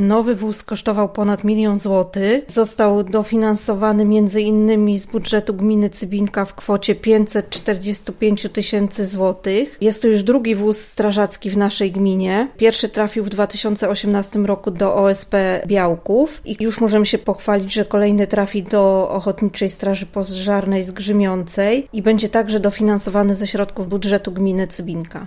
Nowy wóz kosztował ponad milion złotych. Został dofinansowany między innymi z budżetu gminy Cybinka w kwocie 545 tysięcy złotych. Jest to już drugi wóz strażacki w naszej gminie. Pierwszy trafił w 2018 roku do OSP Białków i już możemy się pochwalić, że kolejny trafi do Ochotniczej Straży Pożarnej z Grzymiącej i będzie także dofinansowany ze środków budżetu gminy Cybinka.